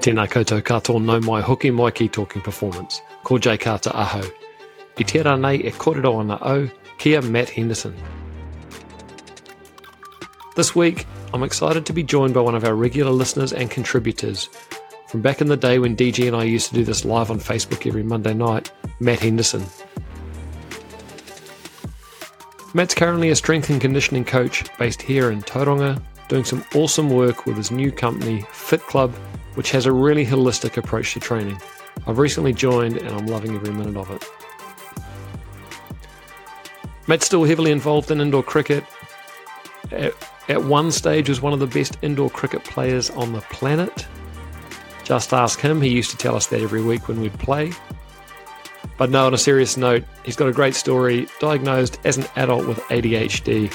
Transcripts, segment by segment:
Tēnā koutou katoa no mai hoki mai ki talking performance. Ko Jay Carter aho. I nei e kōrero ana au, kia Matt Henderson. This week, I'm excited to be joined by one of our regular listeners and contributors. From back in the day when DG and I used to do this live on Facebook every Monday night, Matt Henderson. Matt's currently a strength and conditioning coach based here in Tauranga, doing some awesome work with his new company, Fit Club, which has a really holistic approach to training. I've recently joined and I'm loving every minute of it. Matt's still heavily involved in indoor cricket. At, at one stage was one of the best indoor cricket players on the planet. Just ask him, he used to tell us that every week when we'd play. But no, on a serious note, he's got a great story, diagnosed as an adult with ADHD,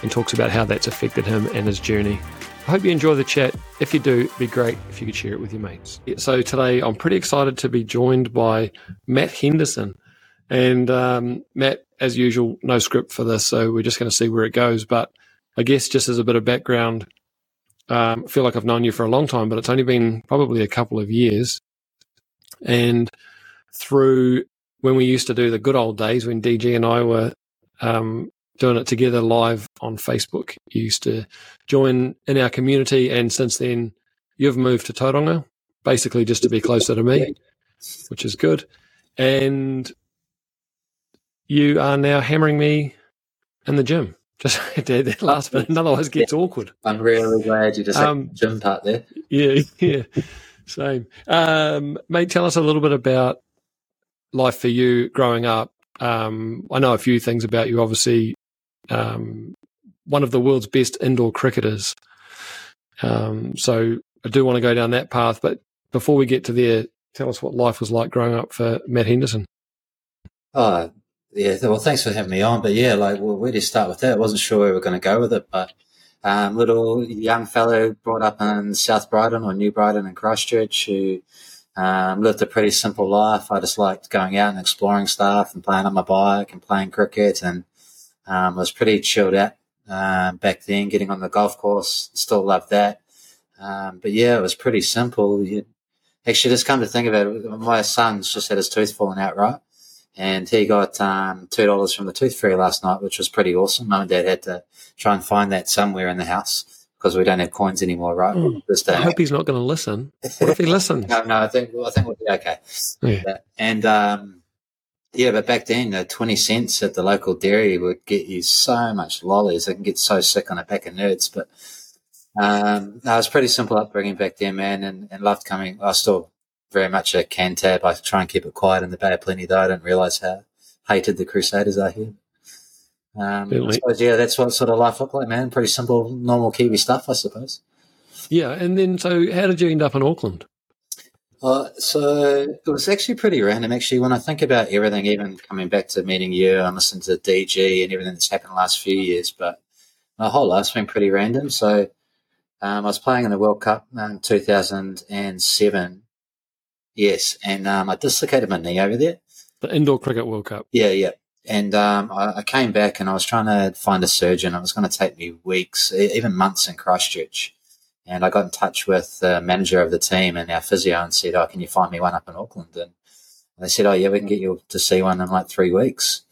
and talks about how that's affected him and his journey. I hope you enjoy the chat. If you do, it'd be great if you could share it with your mates. So today, I'm pretty excited to be joined by Matt Henderson. And um, Matt, as usual, no script for this, so we're just going to see where it goes. But I guess just as a bit of background, um, I feel like I've known you for a long time, but it's only been probably a couple of years. And through when we used to do the good old days when DG and I were um, doing it together live on Facebook. You used to join in our community, and since then, you've moved to Tauranga, basically just to be closer to me, which is good. And you are now hammering me in the gym. Just at that last minute, otherwise it gets awkward. I'm really glad you just um, gym part there. Yeah, yeah, same. Um, mate, tell us a little bit about life for you growing up. Um, I know a few things about you. Obviously, um, one of the world's best indoor cricketers. Um, so I do want to go down that path. But before we get to there, tell us what life was like growing up for Matt Henderson. Oh, yeah. Well, thanks for having me on. But yeah, like, well, where do you start with that? I wasn't sure where we were going to go with it, but um, little young fellow brought up in South Brighton or New Brighton in Christchurch who um, lived a pretty simple life. I just liked going out and exploring stuff and playing on my bike and playing cricket and um, was pretty chilled out uh, back then, getting on the golf course. Still loved that. Um, but yeah, it was pretty simple. You, actually, just come to think of it, my son's just had his tooth fallen out, right? And he got um, two dollars from the tooth fairy last night, which was pretty awesome. Mum and Dad had to try and find that somewhere in the house because we don't have coins anymore, right? Mm. I hope he's not going to listen. What if he listens? no, no, I think I think we'll be okay. Yeah. And um, yeah, but back then, the twenty cents at the local dairy would get you so much lollies. I can get so sick on a pack of nerds, but um, no, it was pretty simple upbringing back then, man, and, and loved coming. I was still very much a Cantab. I try and keep it quiet in the Bay of Plenty, though. I didn't realise how hated the Crusaders are here. Um, I suppose, yeah, that's what sort of life looked like, man. Pretty simple, normal Kiwi stuff, I suppose. Yeah, and then so how did you end up in Auckland? Uh, so it was actually pretty random. Actually, when I think about everything, even coming back to meeting you and listening to DG and everything that's happened the last few years, but my whole life's been pretty random. So um, I was playing in the World Cup in 2007. Yes, and um, I dislocated my knee over there. The Indoor Cricket World Cup. Yeah, yeah. And um, I, I, came back and I was trying to find a surgeon. It was going to take me weeks, even months in Christchurch. And I got in touch with the manager of the team and our physio and said, Oh, can you find me one up in Auckland? And they said, Oh, yeah, we can get you to see one in like three weeks.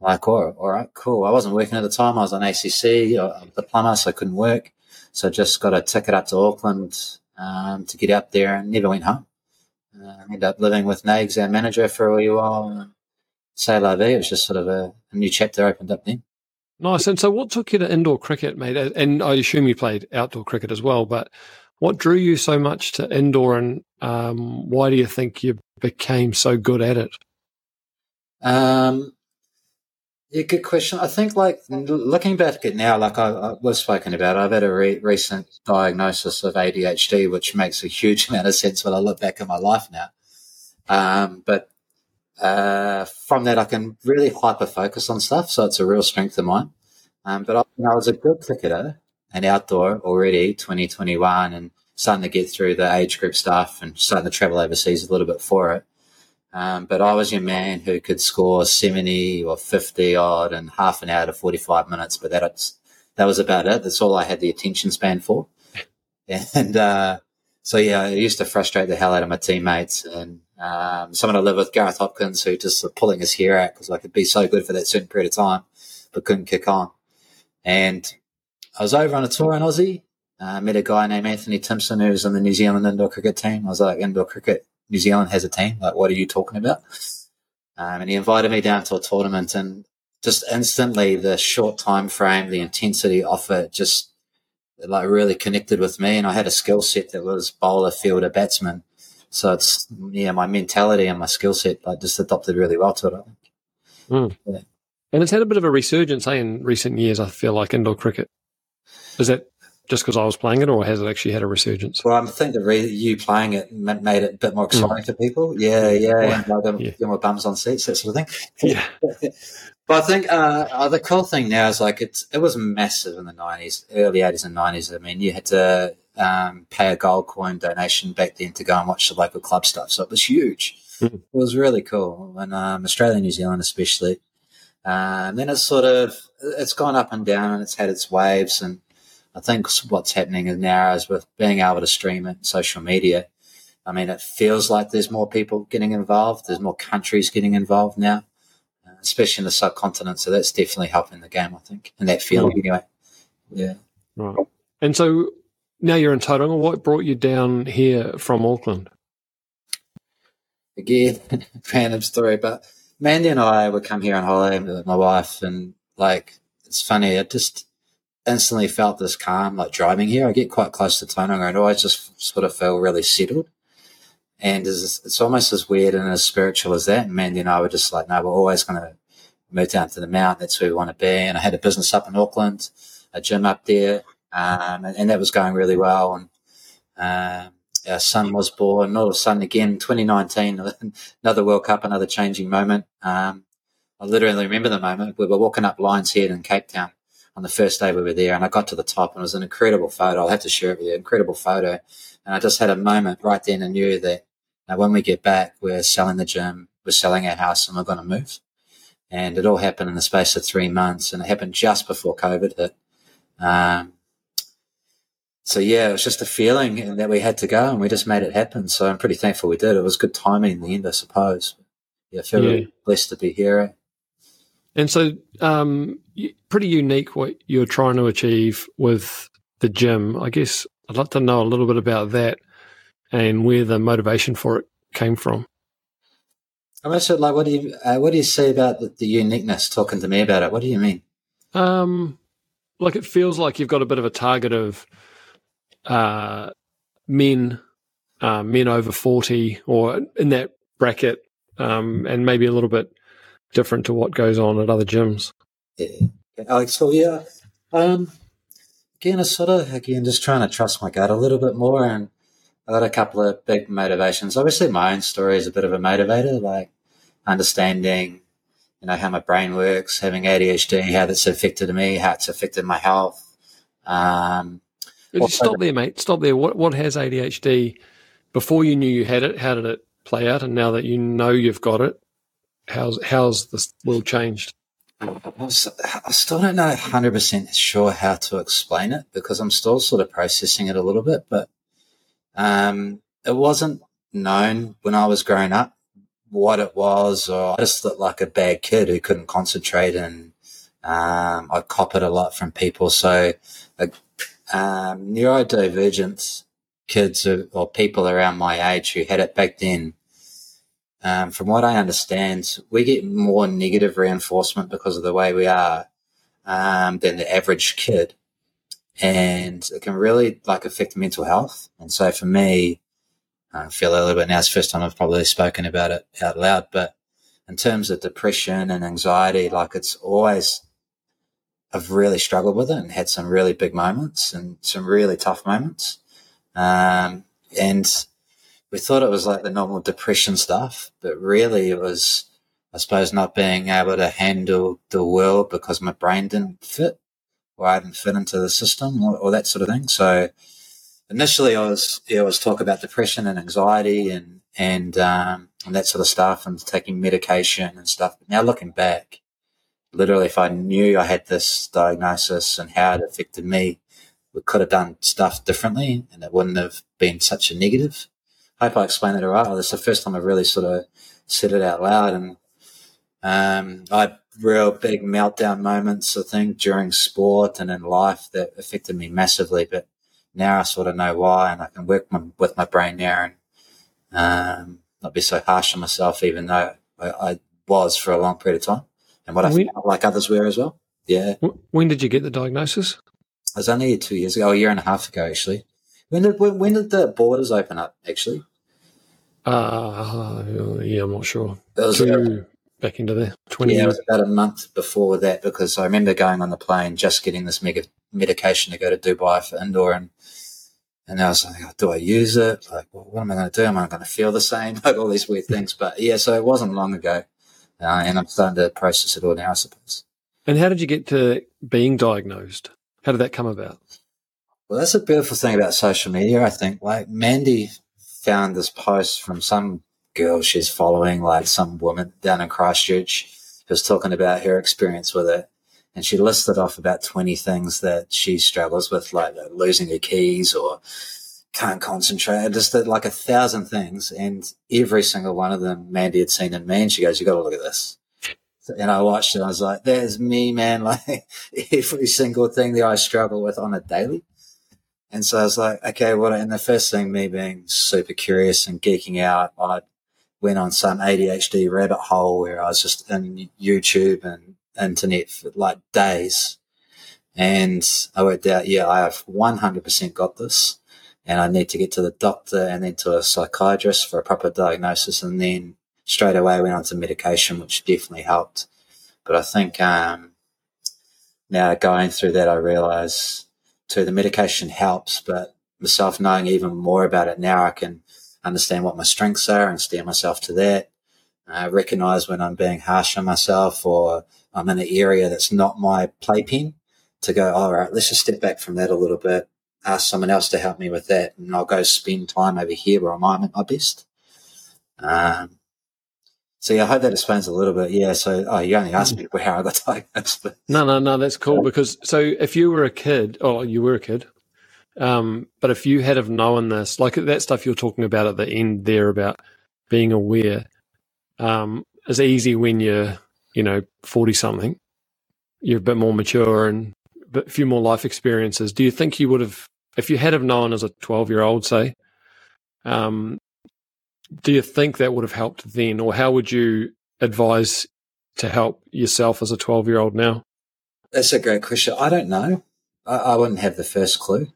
I'm like, oh, all right, cool. I wasn't working at the time. I was on ACC, uh, the plumber, so I couldn't work. So I just got a ticket up to Auckland um, to get up there and never went home. Uh, ended up living with Nags, our manager, for a wee while say la vie. It was just sort of a, a, new chapter opened up then. Nice. And so, what took you to indoor cricket, mate? And I assume you played outdoor cricket as well. But what drew you so much to indoor, and um, why do you think you became so good at it? Um, yeah, good question. I think, like looking back at now, like I, I was spoken about, I've had a re- recent diagnosis of ADHD, which makes a huge amount of sense when I look back at my life now. Um, but uh, from that, I can really hyper focus on stuff. So it's a real strength of mine. Um, but I, I, was a good cricketer and outdoor already, 2021, and starting to get through the age group stuff and starting to travel overseas a little bit for it. Um, but I was your man who could score 70 or 50 odd in half an hour to 45 minutes. But that's, that was about it. That's all I had the attention span for. And, uh, so yeah, I used to frustrate the hell out of my teammates and um, someone I live with, Gareth Hopkins, who just pulling his hair out because I could be so good for that certain period of time, but couldn't kick on. And I was over on a tour in Aussie. I uh, met a guy named Anthony Timpson who was on the New Zealand indoor cricket team. I was like, indoor cricket, New Zealand has a team. Like, what are you talking about? Um, and he invited me down to a tournament and just instantly the short time frame, the intensity of it just like really connected with me. And I had a skill set that was bowler, fielder, batsman. So it's, yeah, my mentality and my skill set, I just adopted really well to it. I think. Mm. Yeah. And it's had a bit of a resurgence hey, in recent years, I feel like, indoor cricket. Is that just because I was playing it, or has it actually had a resurgence? Well, I think the re- you playing it made it a bit more exciting mm. for people. Yeah, yeah, well, like yeah. more bums on seats, that sort of thing. Yeah. but I think uh, uh, the cool thing now is like it's it was massive in the nineties, early eighties and nineties. I mean, you had to um, pay a gold coin donation back then to go and watch the local club stuff, so it was huge. Mm. It was really cool, and um, Australia, New Zealand, especially. Uh, and then it's sort of it's gone up and down, and it's had its waves, and I think what's happening now is with being able to stream it, social media. I mean, it feels like there's more people getting involved. There's more countries getting involved now, uh, especially in the subcontinent. So that's definitely helping the game, I think, and that feeling right. anyway. Yeah. Right. And so now you're in Tauranga. What brought you down here from Auckland? Again, random story, but Mandy and I would come here on holiday with my wife, and like it's funny. I just instantly felt this calm, like driving here. I get quite close to Tauranga and I just sort of feel really settled. And it's almost as weird and as spiritual as that. And Mandy and I were just like, no, we're always going to move down to the mountain. That's where we want to be. And I had a business up in Auckland, a gym up there, um, and, and, that was going really well. And um, our son was born, not a son again, 2019, another World Cup, another changing moment. Um, I literally remember the moment. We were walking up Lions Head in Cape Town on the first day we were there and I got to the top and it was an incredible photo. I'll have to share it with you. Incredible photo. And I just had a moment right then and knew that now when we get back, we're selling the gym, we're selling our house and we're going to move. And it all happened in the space of three months and it happened just before COVID hit. Um, so yeah, it was just a feeling that we had to go and we just made it happen. So I'm pretty thankful we did. It was good timing in the end, I suppose. Yeah, I feel yeah. really blessed to be here. And so, um, pretty unique what you're trying to achieve with the gym. I guess I'd like to know a little bit about that and where the motivation for it came from. I'm also like, what do you uh, what do you say about the, the, uniqueness? Talking to me about it, what do you mean? Um, like it feels like you've got a bit of a target of uh, men, uh, men over forty or in that bracket, um, and maybe a little bit different to what goes on at other gyms. Yeah. Alex, so yeah, um, again, it's sort of, again, just trying to trust my gut a little bit more. And I got a couple of big motivations. Obviously, my own story is a bit of a motivator, like understanding, you know, how my brain works, having ADHD, how that's affected me, how it's affected my health. Um, Stop there, mate. Stop there. What what has ADHD? Before you knew you had it, how did it play out? And now that you know you've got it, how's how's the world changed? I still don't know 100% sure how to explain it because I'm still sort of processing it a little bit, but um, it wasn't known when I was growing up what it was, or I just looked like a bad kid who couldn't concentrate and um, I cop it a lot from people. So, um, neurodivergent kids or, or people around my age who had it back then um, from what I understand, we get more negative reinforcement because of the way we are um, than the average kid, and it can really like affect mental health. And so for me, I feel a little bit now. It's the first time I've probably spoken about it out loud, but in terms of depression and anxiety, like it's always I've really struggled with it and had some really big moments and some really tough moments. Um, and we thought it was like the normal depression stuff, but really it was, I suppose, not being able to handle the world because my brain didn't fit or I didn't fit into the system or, or that sort of thing. So initially I was, yeah, I was talk about depression and anxiety and, and, um, and that sort of stuff and taking medication and stuff. But now looking back, literally if I knew I had this diagnosis and how it affected me, we could have done stuff differently and it wouldn't have been such a negative. I hope I explained it all right. It's the first time I've really sort of said it out loud. And um, I had real big meltdown moments, I think, during sport and in life that affected me massively. But now I sort of know why and I can work my, with my brain now and um, not be so harsh on myself, even though I, I was for a long period of time and what I felt like others were as well. Yeah. When did you get the diagnosis? It was only two years ago, a year and a half ago, actually. When did when, when did the borders open up? Actually, uh, yeah, I'm not sure. It was Two, back into the twenty. Yeah, it was about a month before that because I remember going on the plane just getting this mega medication to go to Dubai for indoor and. And I was like, oh, do I use it? Like, well, what am I going to do? Am I going to feel the same? Like all these weird things. But yeah, so it wasn't long ago. Uh, and I'm starting to process it all now, I suppose. And how did you get to being diagnosed? How did that come about? Well, that's a beautiful thing about social media, I think. Like Mandy found this post from some girl she's following, like some woman down in Christchurch, who's talking about her experience with it. And she listed off about 20 things that she struggles with, like losing her keys or can't concentrate, just did like a thousand things. And every single one of them Mandy had seen in me. And she goes, you got to look at this. And I watched it. I was like, there's me, man. Like every single thing that I struggle with on a daily. And so I was like, okay, well, and the first thing, me being super curious and geeking out, I went on some ADHD rabbit hole where I was just in YouTube and internet for like days. And I worked out, yeah, I have 100% got this and I need to get to the doctor and then to a psychiatrist for a proper diagnosis. And then straight away went on to medication, which definitely helped. But I think, um, now going through that, I realize too, the medication helps, but myself knowing even more about it now, I can understand what my strengths are and steer myself to that. I recognize when I'm being harsh on myself or I'm in an area that's not my playpen to go, all right, let's just step back from that a little bit, ask someone else to help me with that. And I'll go spend time over here where I'm at my best. Um, so yeah, I hope that explains a little bit. Yeah. So oh, you only asked me how I got diagnosed. But. No, no, no. That's cool because so if you were a kid, oh, you were a kid, um, but if you had have known this, like that stuff you're talking about at the end there about being aware, um, is easy when you're you know forty something. You're a bit more mature and a few more life experiences. Do you think you would have, if you had have known as a twelve year old, say, um, do you think that would have helped then, or how would you advise to help yourself as a 12 year old now? That's a great question. I don't know. I, I wouldn't have the first clue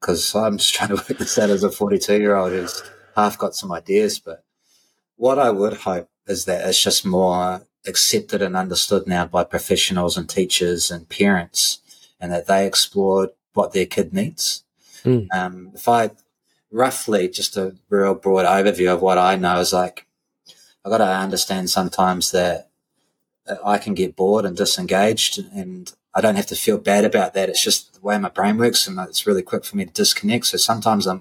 because I'm just trying to work this out as a 42 year old who's half got some ideas. But what I would hope is that it's just more accepted and understood now by professionals and teachers and parents and that they explored what their kid needs. Mm. Um, if I roughly just a real broad overview of what I know is like, I got to understand sometimes that I can get bored and disengaged and I don't have to feel bad about that. It's just the way my brain works and it's really quick for me to disconnect. So sometimes I'm,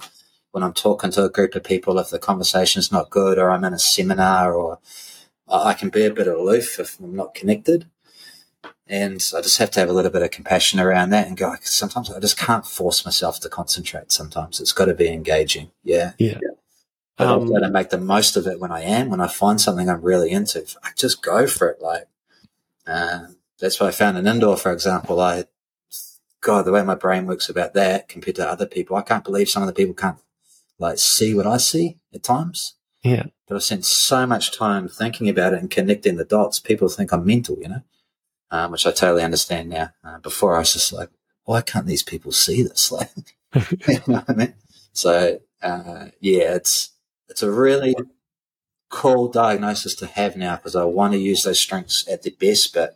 when I'm talking to a group of people, if the conversation's not good or I'm in a seminar or I can be a bit aloof if I'm not connected. And I just have to have a little bit of compassion around that and go, sometimes I just can't force myself to concentrate. Sometimes it's got to be engaging. Yeah. Yeah. yeah. But um, also to make the most of it when I am, when I find something I'm really into, I just go for it. Like, uh, that's what I found in indoor, for example. I, God, the way my brain works about that compared to other people, I can't believe some of the people can't like see what I see at times. Yeah. But I've spent so much time thinking about it and connecting the dots. People think I'm mental, you know? Um, which I totally understand now. Uh, before I was just like, why can't these people see this? Like, you know what I mean? So, uh, yeah, it's, it's a really cool diagnosis to have now because I want to use those strengths at the best, but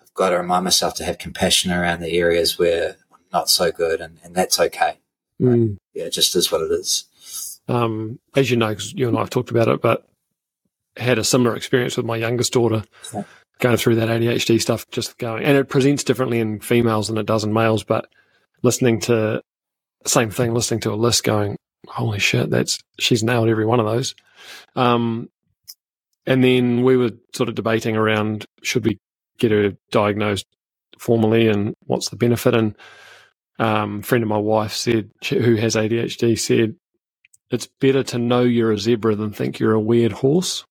I've got to remind myself to have compassion around the areas where I'm not so good and, and that's okay. Mm. Yeah, it just is what it is. Um, as you know, because you and I have talked about it, but had a similar experience with my youngest daughter. Yeah going through that ADHD stuff, just going, and it presents differently in females than it does in males. But listening to same thing, listening to a list, going, holy shit, that's she's nailed every one of those. Um, and then we were sort of debating around should we get her diagnosed formally and what's the benefit. And um, friend of my wife said, who has ADHD, said it's better to know you're a zebra than think you're a weird horse.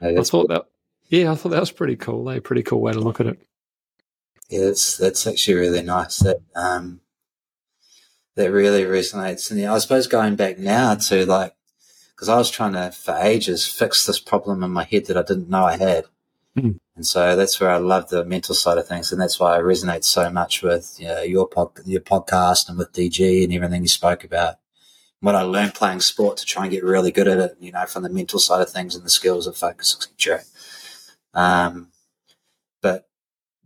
I thought that, yeah, I thought that was pretty cool. A pretty cool way to look at it. Yeah, that's that's actually really nice. That um, that really resonates. And yeah, I suppose going back now to like, because I was trying to for ages fix this problem in my head that I didn't know I had. Mm. And so that's where I love the mental side of things, and that's why I resonate so much with you know, your pod, your podcast and with DG and everything you spoke about. What I learned playing sport to try and get really good at it, you know, from the mental side of things and the skills of focus, etc. Um, but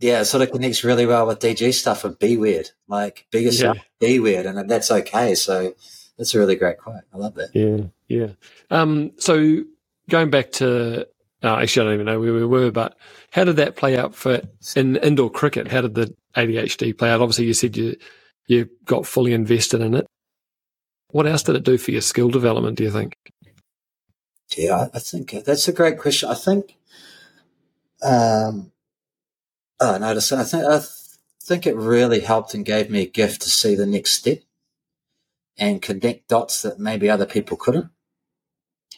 yeah, it sort of connects really well with DG stuff of be weird, like be yourself, yeah. be weird, and that's okay. So that's a really great quote. I love that. Yeah, yeah. Um, so going back to uh, actually, I don't even know where we were, but how did that play out for in indoor cricket? How did the ADHD play out? Obviously, you said you you got fully invested in it. What else did it do for your skill development? Do you think? Yeah, I think that's a great question. I think, um, oh, no, I think I think it really helped and gave me a gift to see the next step and connect dots that maybe other people couldn't.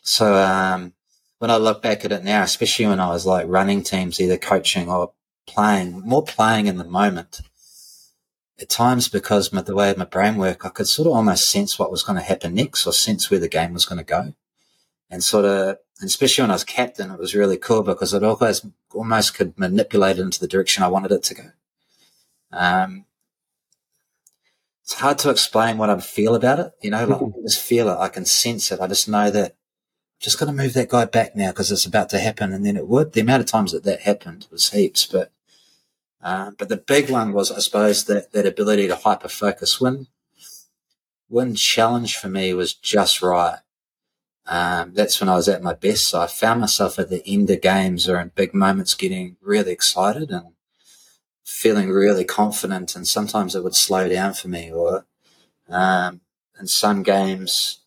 So, um, when I look back at it now, especially when I was like running teams, either coaching or playing, more playing in the moment, at times because of the way my brain worked, I could sort of almost sense what was going to happen next or sense where the game was going to go. And sort of, especially when I was captain, it was really cool because it always almost could manipulate it into the direction I wanted it to go. Um, it's hard to explain what I feel about it. You know, like I just feel it. I can sense it. I just know that just got to move that guy back now because it's about to happen. And then it would. The amount of times that that happened was heaps. But, uh, but the big one was, I suppose, that, that ability to hyper focus. When, when challenge for me was just right. Um, that's when I was at my best. So I found myself at the end of games or in big moments getting really excited and feeling really confident. And sometimes it would slow down for me or, um, in some games,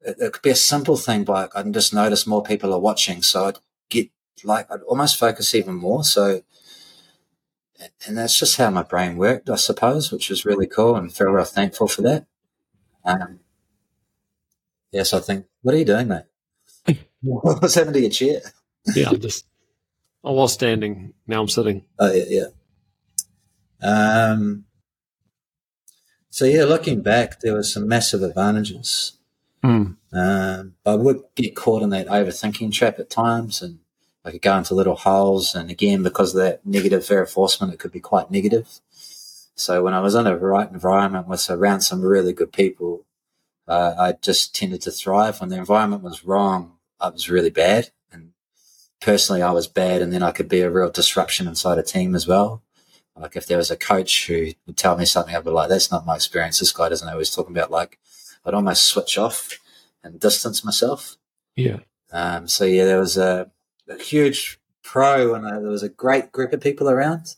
it, it, could be a simple thing, but I can just notice more people are watching. So I'd get like, I'd almost focus even more. So, and that's just how my brain worked, I suppose, which was really cool and feel real thankful for that. Um, yes, I think, what are you doing, mate? What's happened to your chair? yeah, I'm just, I was standing, now I'm sitting. Oh, yeah, yeah. Um, so yeah, looking back, there were some massive advantages. Mm. Um, I would get caught in that overthinking trap at times, and I could go into little holes. And again, because of that negative reinforcement, it could be quite negative. So when I was in a right environment with around some really good people, uh, I just tended to thrive. When the environment was wrong, I was really bad. And personally, I was bad. And then I could be a real disruption inside a team as well. Like if there was a coach who would tell me something, I'd be like, that's not my experience. This guy doesn't know what he's talking about. Like I'd almost switch off and distance myself. Yeah. Um, so yeah, there was a, a huge pro and there was a great group of people around.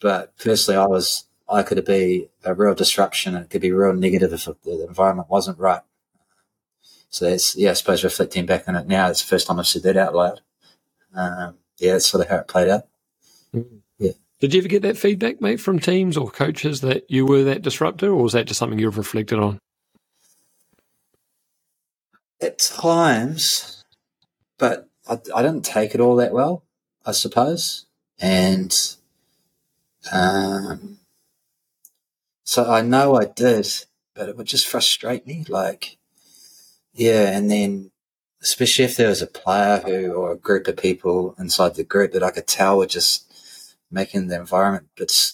But personally, I was, I could be a real disruption and it could be real negative if the environment wasn't right. So that's, yeah, I suppose reflecting back on it now, it's the first time I've said that out loud. Um, yeah, that's sort of how it played out. Mm. Yeah. Did you ever get that feedback, mate, from teams or coaches that you were that disruptor, or was that just something you've reflected on? at times, but I, I didn't take it all that well, I suppose. And um, so I know I did, but it would just frustrate me. Like, yeah, and then especially if there was a player who or a group of people inside the group that I could tell were just making the environment but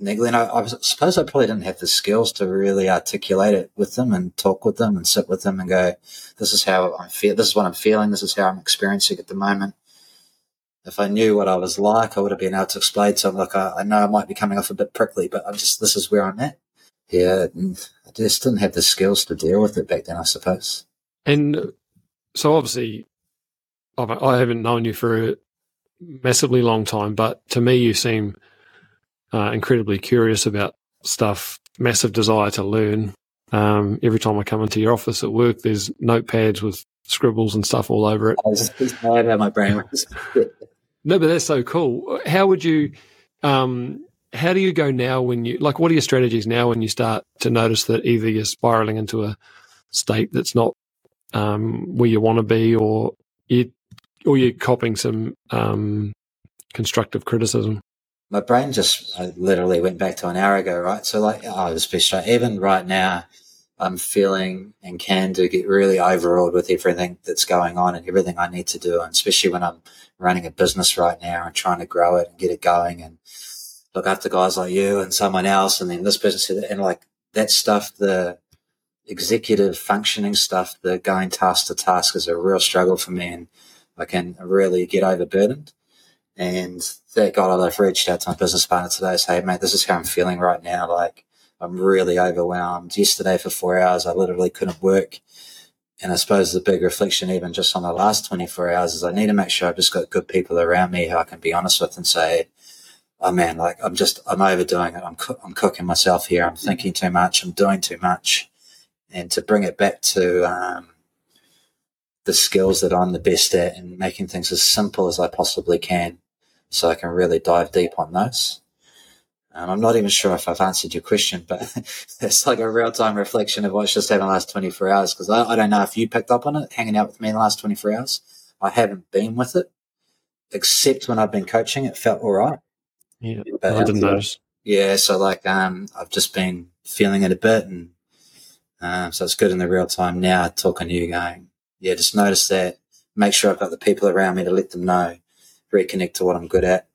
niggling. I, I suppose I probably didn't have the skills to really articulate it with them and talk with them and sit with them and go, "This is how I feel. This is what I'm feeling. This is how I'm experiencing at the moment." If I knew what I was like, I would have been able to explain to them. Like, I, I know I might be coming off a bit prickly, but I'm just this is where I'm at. Yeah, I just didn't have the skills to deal with it back then. I suppose. And so, obviously, I haven't known you for a massively long time, but to me, you seem uh, incredibly curious about stuff, massive desire to learn. Um, every time I come into your office at work, there's notepads with scribbles and stuff all over it. I was just how my brain no, but that's so cool. How would you, um, how do you go now when you like? What are your strategies now when you start to notice that either you're spiraling into a state that's not um, where you want to be, or you or you're copying some um, constructive criticism? My brain just I literally went back to an hour ago, right? So like, oh, just be straight. Even right now, I'm feeling and can do get really overawed with everything that's going on and everything I need to do, and especially when I'm running a business right now and trying to grow it and get it going and look after guys like you and someone else, and then this business and like that stuff, the executive functioning stuff, the going task to task is a real struggle for me, and I can really get overburdened. And thank God I've reached out to my business partner today, say, mate, this is how I'm feeling right now. Like I'm really overwhelmed. Yesterday for four hours, I literally couldn't work. And I suppose the big reflection, even just on the last 24 hours, is I need to make sure I've just got good people around me who I can be honest with and say, oh man, like I'm just, I'm overdoing it. I'm, co- I'm cooking myself here. I'm thinking too much. I'm doing too much. And to bring it back to, um, the skills that I'm the best at and making things as simple as I possibly can so I can really dive deep on those. Um, I'm not even sure if I've answered your question, but it's like a real time reflection of what's just happened the last 24 hours. Cause I, I don't know if you picked up on it hanging out with me in the last 24 hours. I haven't been with it except when I've been coaching. It felt all right. Yeah, but I didn't notice. Yeah, so like um, I've just been feeling it a bit, and um, so it's good in the real time now. Talking to you, going, yeah, just notice that. Make sure I've got the people around me to let them know. Reconnect to what I'm good at.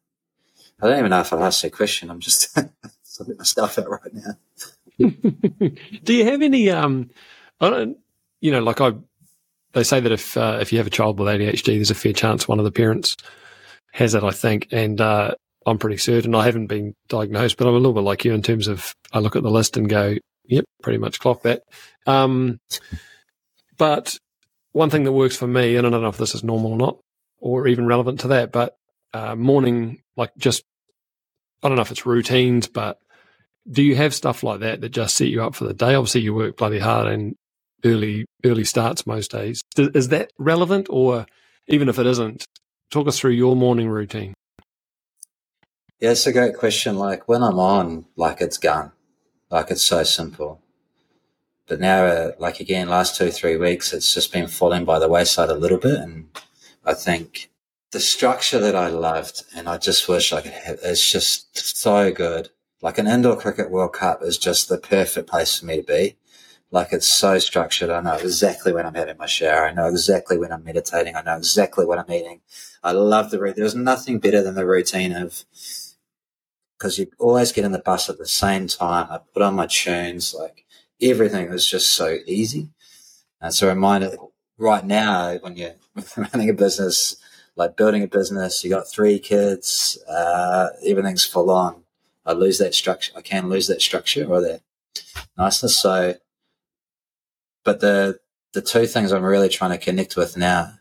I don't even know if I've asked a question. I'm just sorting my stuff out right now. Do you have any? Um, I don't. You know, like I, they say that if uh, if you have a child with ADHD, there's a fair chance one of the parents has it. I think, and uh, I'm pretty certain I haven't been diagnosed, but I'm a little bit like you in terms of I look at the list and go, yep, pretty much clock that. Um, but one thing that works for me, and I don't know if this is normal or not, or even relevant to that, but uh, morning, like just, I don't know if it's routines, but do you have stuff like that that just set you up for the day? Obviously, you work bloody hard and early early starts most days. Is that relevant, or even if it isn't, talk us through your morning routine? Yeah, it's a great question. Like when I'm on, like it's gone. Like it's so simple. But now, uh, like again, last two, three weeks, it's just been falling by the wayside a little bit. And I think the structure that I loved and I just wish I could have, it's just so good. Like an indoor cricket World Cup is just the perfect place for me to be. Like it's so structured. I know exactly when I'm having my shower. I know exactly when I'm meditating. I know exactly what I'm eating. I love the, routine. there's nothing better than the routine of, because you always get in the bus at the same time. I put on my tunes, like everything was just so easy. And so a reminder right now when you're running a business, like building a business, you got three kids, uh, everything's full on. I lose that structure. I can lose that structure or that niceness. So, but the, the two things I'm really trying to connect with now,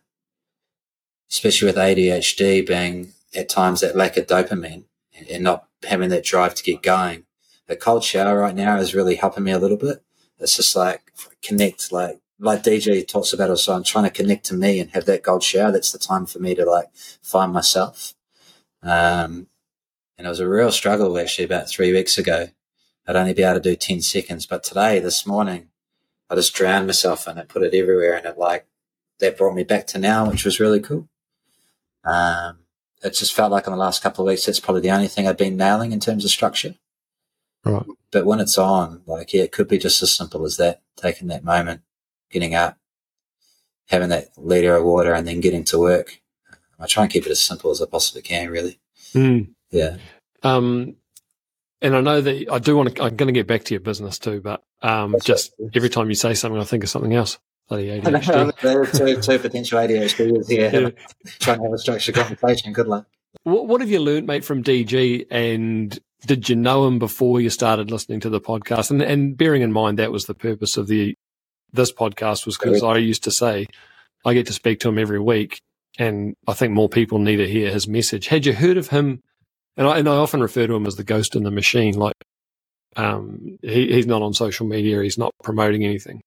especially with ADHD being at times that lack of dopamine and not having that drive to get going. The cold shower right now is really helping me a little bit. It's just like connect, like like DG talks about also, I'm trying to connect to me and have that gold shower. That's the time for me to like find myself. Um, and it was a real struggle actually about three weeks ago. I'd only be able to do 10 seconds, but today, this morning, I just drowned myself in it, put it everywhere. And it like, that brought me back to now, which was really cool. Um, it just felt like in the last couple of weeks, that's probably the only thing I've been nailing in terms of structure. Right. But when it's on, like, yeah, it could be just as simple as that, taking that moment, getting up, having that liter of water and then getting to work. I try and keep it as simple as I possibly can, really. Mm. Yeah. Um, and I know that I do want to, I'm going to get back to your business too, but um, just every time you say something, I think of something else. Bloody ADHD. there are two, two potential ADHD here yeah. trying to have a structured conversation. Good luck. What, what have you learned, mate, from DG? And did you know him before you started listening to the podcast? And, and bearing in mind that was the purpose of the this podcast was because I used to say I get to speak to him every week, and I think more people need to hear his message. Had you heard of him? And I, and I often refer to him as the ghost in the machine. Like, um, he, he's not on social media. He's not promoting anything.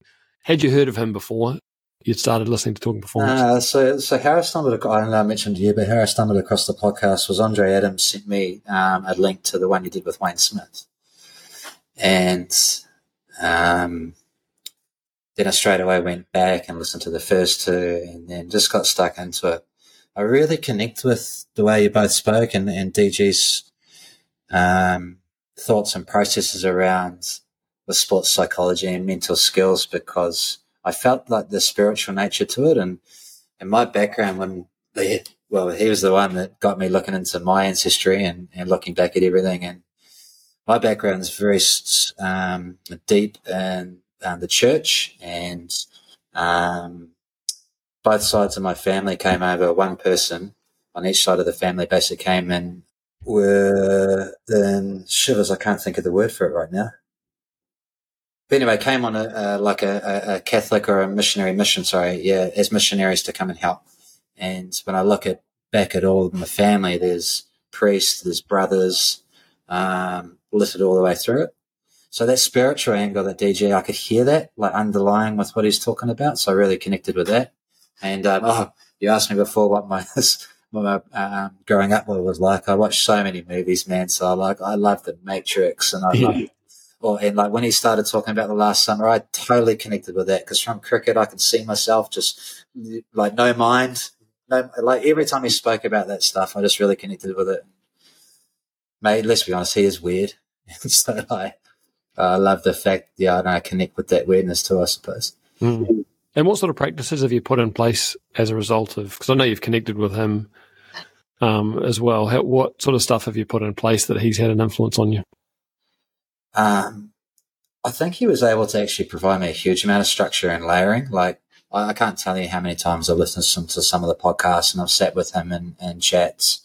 Had you heard of him before you'd started listening to Talking Performance? Uh, so, so Harris stumbled. I don't know I mentioned to you, but how I stumbled across the podcast. Was Andre Adams sent me um, a link to the one you did with Wayne Smith, and um, then I straight away went back and listened to the first two, and then just got stuck into it. I really connect with the way you both spoke and, and DG's um, thoughts and processes around the sports psychology and mental skills because I felt like the spiritual nature to it. And in my background, when they, well, he was the one that got me looking into my ancestry and, and looking back at everything. And my background is very um, deep in um, the church, and um, both sides of my family came over. One person on each side of the family basically came and were then shivers. I can't think of the word for it right now. But anyway, came on a, a like a, a, Catholic or a missionary mission. Sorry, yeah, as missionaries to come and help. And when I look at back at all of my family, there's priests, there's brothers, um, listed all the way through it. So that spiritual angle that DG, I could hear that like underlying with what he's talking about. So I really connected with that. And um, oh, you asked me before what my what my um, growing up was like. I watched so many movies, man. So I like I love the Matrix, and I love or and like when he started talking about the Last Samurai, I totally connected with that because from cricket, I can see myself just like no mind, no like every time he spoke about that stuff, I just really connected with it. Mate, let's be honest, he is weird, so I I love the fact, yeah, I connect with that weirdness too, I suppose. Mm. And what sort of practices have you put in place as a result of? Because I know you've connected with him um, as well. How, what sort of stuff have you put in place that he's had an influence on you? Um, I think he was able to actually provide me a huge amount of structure and layering. Like, I, I can't tell you how many times I've listened to some, to some of the podcasts and I've sat with him and, and chats.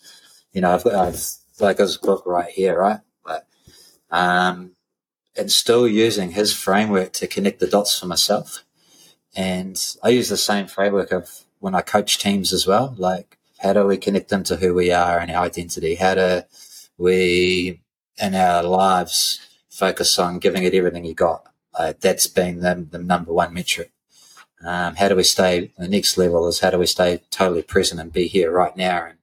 You know, I've got, I've, like his book right here, right? But, um, and still using his framework to connect the dots for myself. And I use the same framework of when I coach teams as well. Like, how do we connect them to who we are and our identity? How do we, in our lives, focus on giving it everything you got? Uh, that's been the, the number one metric. Um, how do we stay? The next level is how do we stay totally present and be here right now? And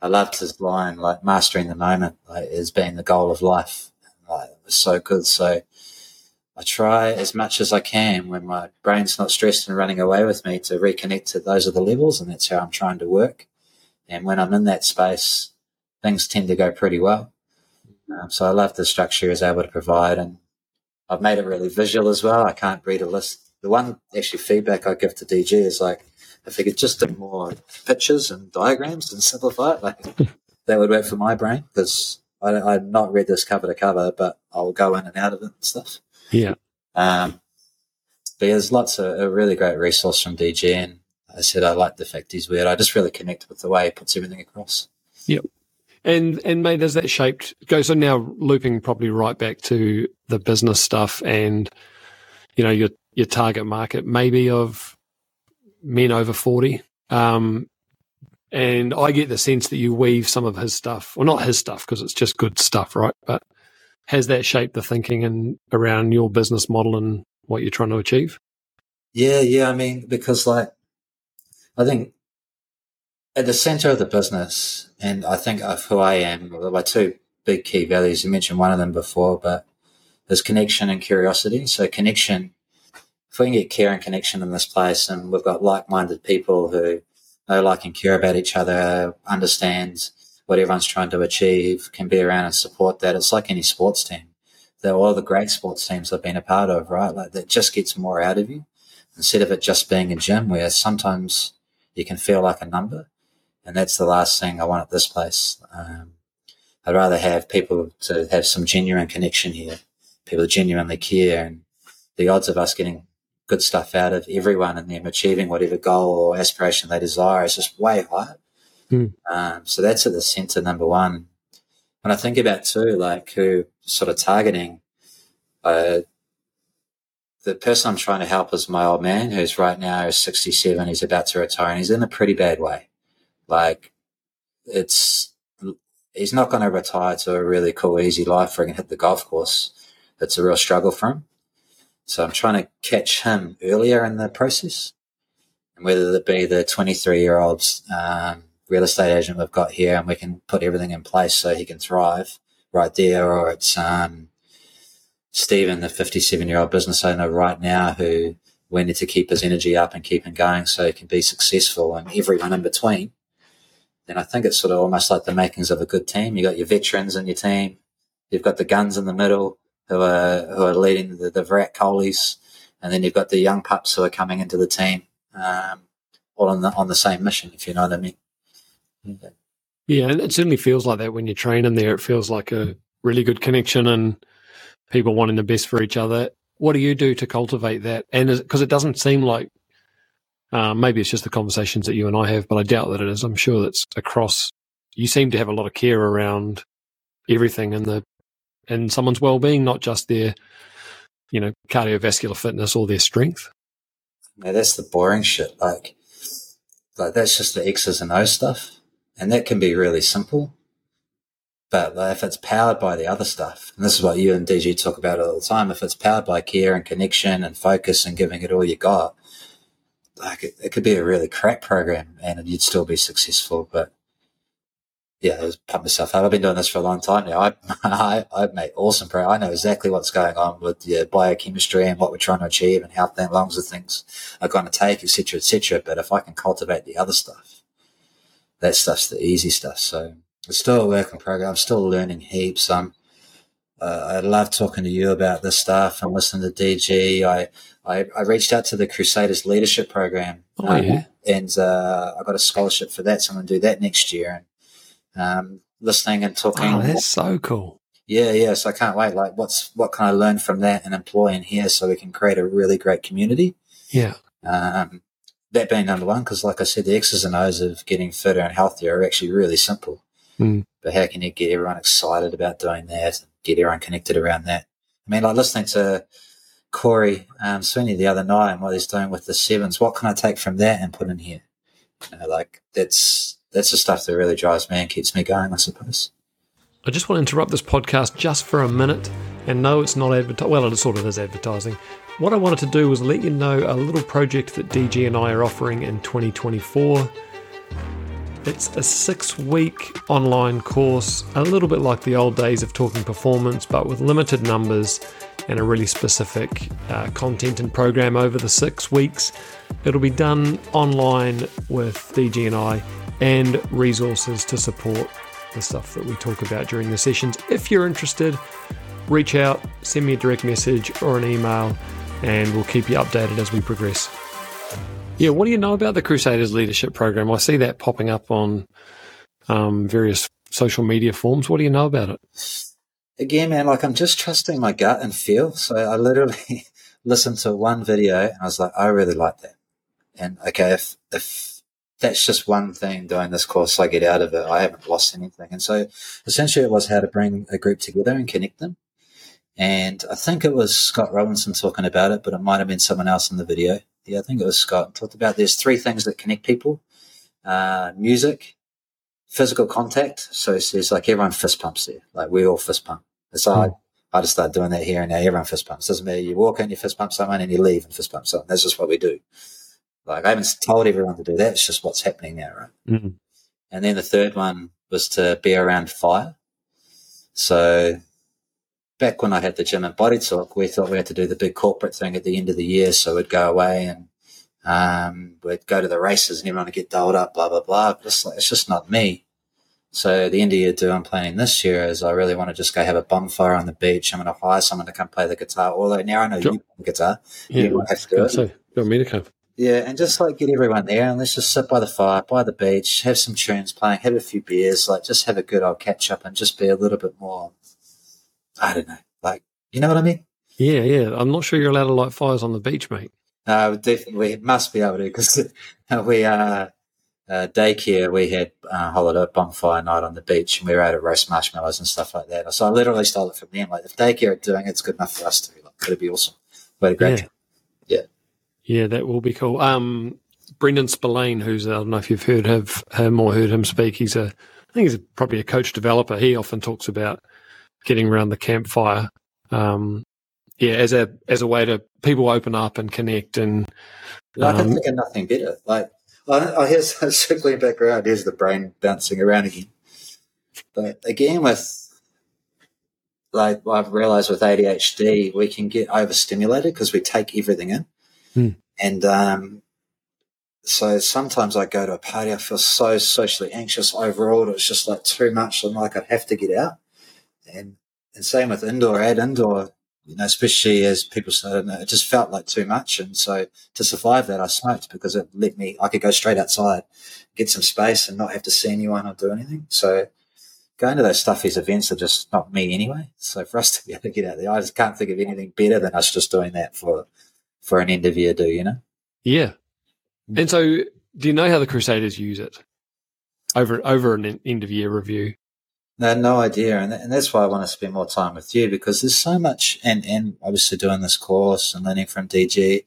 I loved his line, like mastering the moment like, is being the goal of life. It was so good. So I try as much as I can when my brain's not stressed and running away with me to reconnect to those are the levels, and that's how I'm trying to work. And when I'm in that space, things tend to go pretty well. Um, so I love the structure is able to provide, and I've made it really visual as well. I can't read a list. The one actually feedback I give to DG is like, if he could just do more pictures and diagrams and simplify it, like that would work for my brain because I, have not read this cover to cover, but I'll go in and out of it and stuff. Yeah. Um, but there's lots of a really great resource from DG, and I said I like the fact he's weird. I just really connect with the way he puts everything across. Yep. And and mate, has that shaped go so now looping probably right back to the business stuff and you know your your target market maybe of men over forty. Um, and I get the sense that you weave some of his stuff, well, not his stuff because it's just good stuff, right? But has that shaped the thinking and around your business model and what you're trying to achieve? Yeah, yeah. I mean, because like, I think at the center of the business, and I think of who I am, my two big key values. You mentioned one of them before, but there's connection and curiosity. So connection, if we can get care and connection in this place, and we've got like-minded people who know, like, and care about each other, understand what everyone's trying to achieve, can be around and support that. It's like any sports team. They're all the great sports teams I've been a part of, right? Like that just gets more out of you instead of it just being a gym where sometimes you can feel like a number. And that's the last thing I want at this place. Um, I'd rather have people to have some genuine connection here, people genuinely care and the odds of us getting good stuff out of everyone and them achieving whatever goal or aspiration they desire is just way higher. Mm. Um, so that's at the center, number one. When I think about too, like who sort of targeting, uh, the person I'm trying to help is my old man, who's right now is 67. He's about to retire and he's in a pretty bad way. Like it's, he's not going to retire to a really cool, easy life where he can hit the golf course. It's a real struggle for him. So I'm trying to catch him earlier in the process and whether it be the 23 year old um, real estate agent we've got here, and we can put everything in place so he can thrive right there, or it's um, Stephen, the 57 year old business owner right now, who we need to keep his energy up and keep him going so he can be successful, and everyone in between. Then I think it's sort of almost like the makings of a good team. You've got your veterans in your team, you've got the guns in the middle who are who are leading the, the Virat Kohlis, and then you've got the young pups who are coming into the team, um, all on the on the same mission. If you know what I mean. Yeah. yeah, and it certainly feels like that when you're training there. It feels like a really good connection and people wanting the best for each other. What do you do to cultivate that? And because it doesn't seem like uh, maybe it's just the conversations that you and I have, but I doubt that it is. I'm sure that's across. You seem to have a lot of care around everything and the and someone's well-being, not just their, you know, cardiovascular fitness or their strength. Yeah, that's the boring shit. Like, like that's just the X's and O's stuff, and that can be really simple. But if it's powered by the other stuff, and this is what you and DG talk about all the time, if it's powered by care and connection and focus and giving it all you got, like it, it could be a really crap program and you'd still be successful. But yeah, I was pump myself up. I've been doing this for a long time now. I, I, I've made awesome pro. I know exactly what's going on with your biochemistry and what we're trying to achieve and how long the things are going to take, etc., etc. But if I can cultivate the other stuff, that stuff's the easy stuff. So it's still a work in progress. I'm still learning heaps. Um, uh, I love talking to you about this stuff and listening to DG. I, I, I reached out to the Crusaders Leadership Program. Oh, um, yeah. And uh, I got a scholarship for that, so I'm going to do that next year. And um, listening and talking. Oh, that's so cool. Yeah, yeah. So I can't wait. Like, what's what can I learn from that and employ in here so we can create a really great community? Yeah. Um, that being number one, because like I said, the X's and O's of getting fitter and healthier are actually really simple. Mm. But how can you get everyone excited about doing that? And get everyone connected around that. I mean, like listening to Cory um, Sweeney the other night and what he's doing with the sevens. What can I take from that and put in here? You know, like that's that's the stuff that really drives me and keeps me going, I suppose. I just want to interrupt this podcast just for a minute and no, it's not advertising. Well, it sort of is advertising. What I wanted to do was let you know a little project that DG and I are offering in 2024. It's a six week online course, a little bit like the old days of talking performance, but with limited numbers and a really specific uh, content and program over the six weeks. It'll be done online with DG and I and resources to support the stuff that we talk about during the sessions. If you're interested, reach out, send me a direct message or an email, and we'll keep you updated as we progress. Yeah, what do you know about the Crusaders Leadership Program? I see that popping up on um, various social media forms. What do you know about it? again, man, like I'm just trusting my gut and feel. So I literally listened to one video and I was like, I really like that. And okay, if, if that's just one thing doing this course I get out of it, I haven't lost anything. And so essentially it was how to bring a group together and connect them. And I think it was Scott Robertson talking about it, but it might have been someone else in the video. Yeah, I think it was Scott. Talked about there's three things that connect people: uh, music, physical contact. So it says like everyone fist pumps there. Like we all fist pump. So mm. I, I just start doing that here and now. Everyone fist pumps. Doesn't matter. You walk in, you fist pump someone, and you leave and fist pump someone. That's just what we do. Like I haven't told everyone to do that. It's just what's happening now, right? Mm. And then the third one was to be around fire. So back when I had the gym and body talk, we thought we had to do the big corporate thing at the end of the year. So we'd go away and um, we'd go to the races and everyone would get doled up, blah, blah, blah. It's, like, it's just not me. So the end of year do I'm planning this year is I really want to just go have a bonfire on the beach. I'm going to hire someone to come play the guitar. Although now I know sure. you play the guitar, yeah, you have to do it. So, you want me to come? Yeah, and just like get everyone there and let's just sit by the fire, by the beach, have some tunes playing, have a few beers, like just have a good old catch up and just be a little bit more, I don't know, like, you know what I mean? Yeah, yeah. I'm not sure you're allowed to light fires on the beach, mate. No, uh, definitely we must be able to because we are uh, daycare, we had uh, holiday bonfire night on the beach, and we were able to roast marshmallows and stuff like that. So I literally stole it from them. Like, if daycare are doing it, it's good enough for us to. Like, could it be awesome? What a great, yeah, yeah, that will be cool. Um, Brendan Spillane, who's I don't know if you've heard of him or heard him speak. He's a, I think he's a, probably a coach developer. He often talks about getting around the campfire. Um, yeah, as a as a way to people open up and connect and I can um, think of nothing better. Like, oh, here's circling back around. Here's the brain bouncing around again. But again, with like I've realized with ADHD, we can get overstimulated because we take everything in. Hmm. And um, so sometimes I go to a party, I feel so socially anxious overall. It's just like too much. I'm like, I'd have to get out. And, and same with indoor, add indoor, you know, especially as people started, it just felt like too much. And so to survive that, I smoked because it let me, I could go straight outside, get some space and not have to see anyone or do anything. So going to those stuffies events are just not me anyway. So for us to be able to get out there, I just can't think of anything better than us just doing that for for an end of year do, you know? Yeah. And so do you know how the Crusaders use it over over an end of year review? No, no idea, and, and that's why I want to spend more time with you because there's so much, and and obviously doing this course and learning from DG,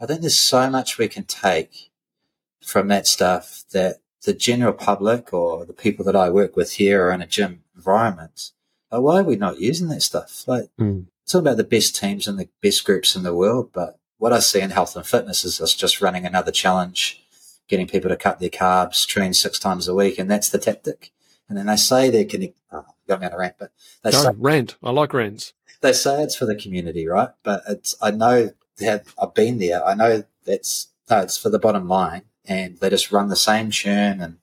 I think there's so much we can take from that stuff that the general public or the people that I work with here are in a gym environment. Like, why are we not using that stuff? Like, mm. it's all about the best teams and the best groups in the world. But what I see in health and fitness is us just running another challenge, getting people to cut their carbs, train six times a week, and that's the tactic. And then they say they're connected. Oh, got me on a rant, but they no, say rant. I like rants. They say it's for the community, right? But it's I know that I've been there. I know that's no, it's for the bottom line and they just run the same churn and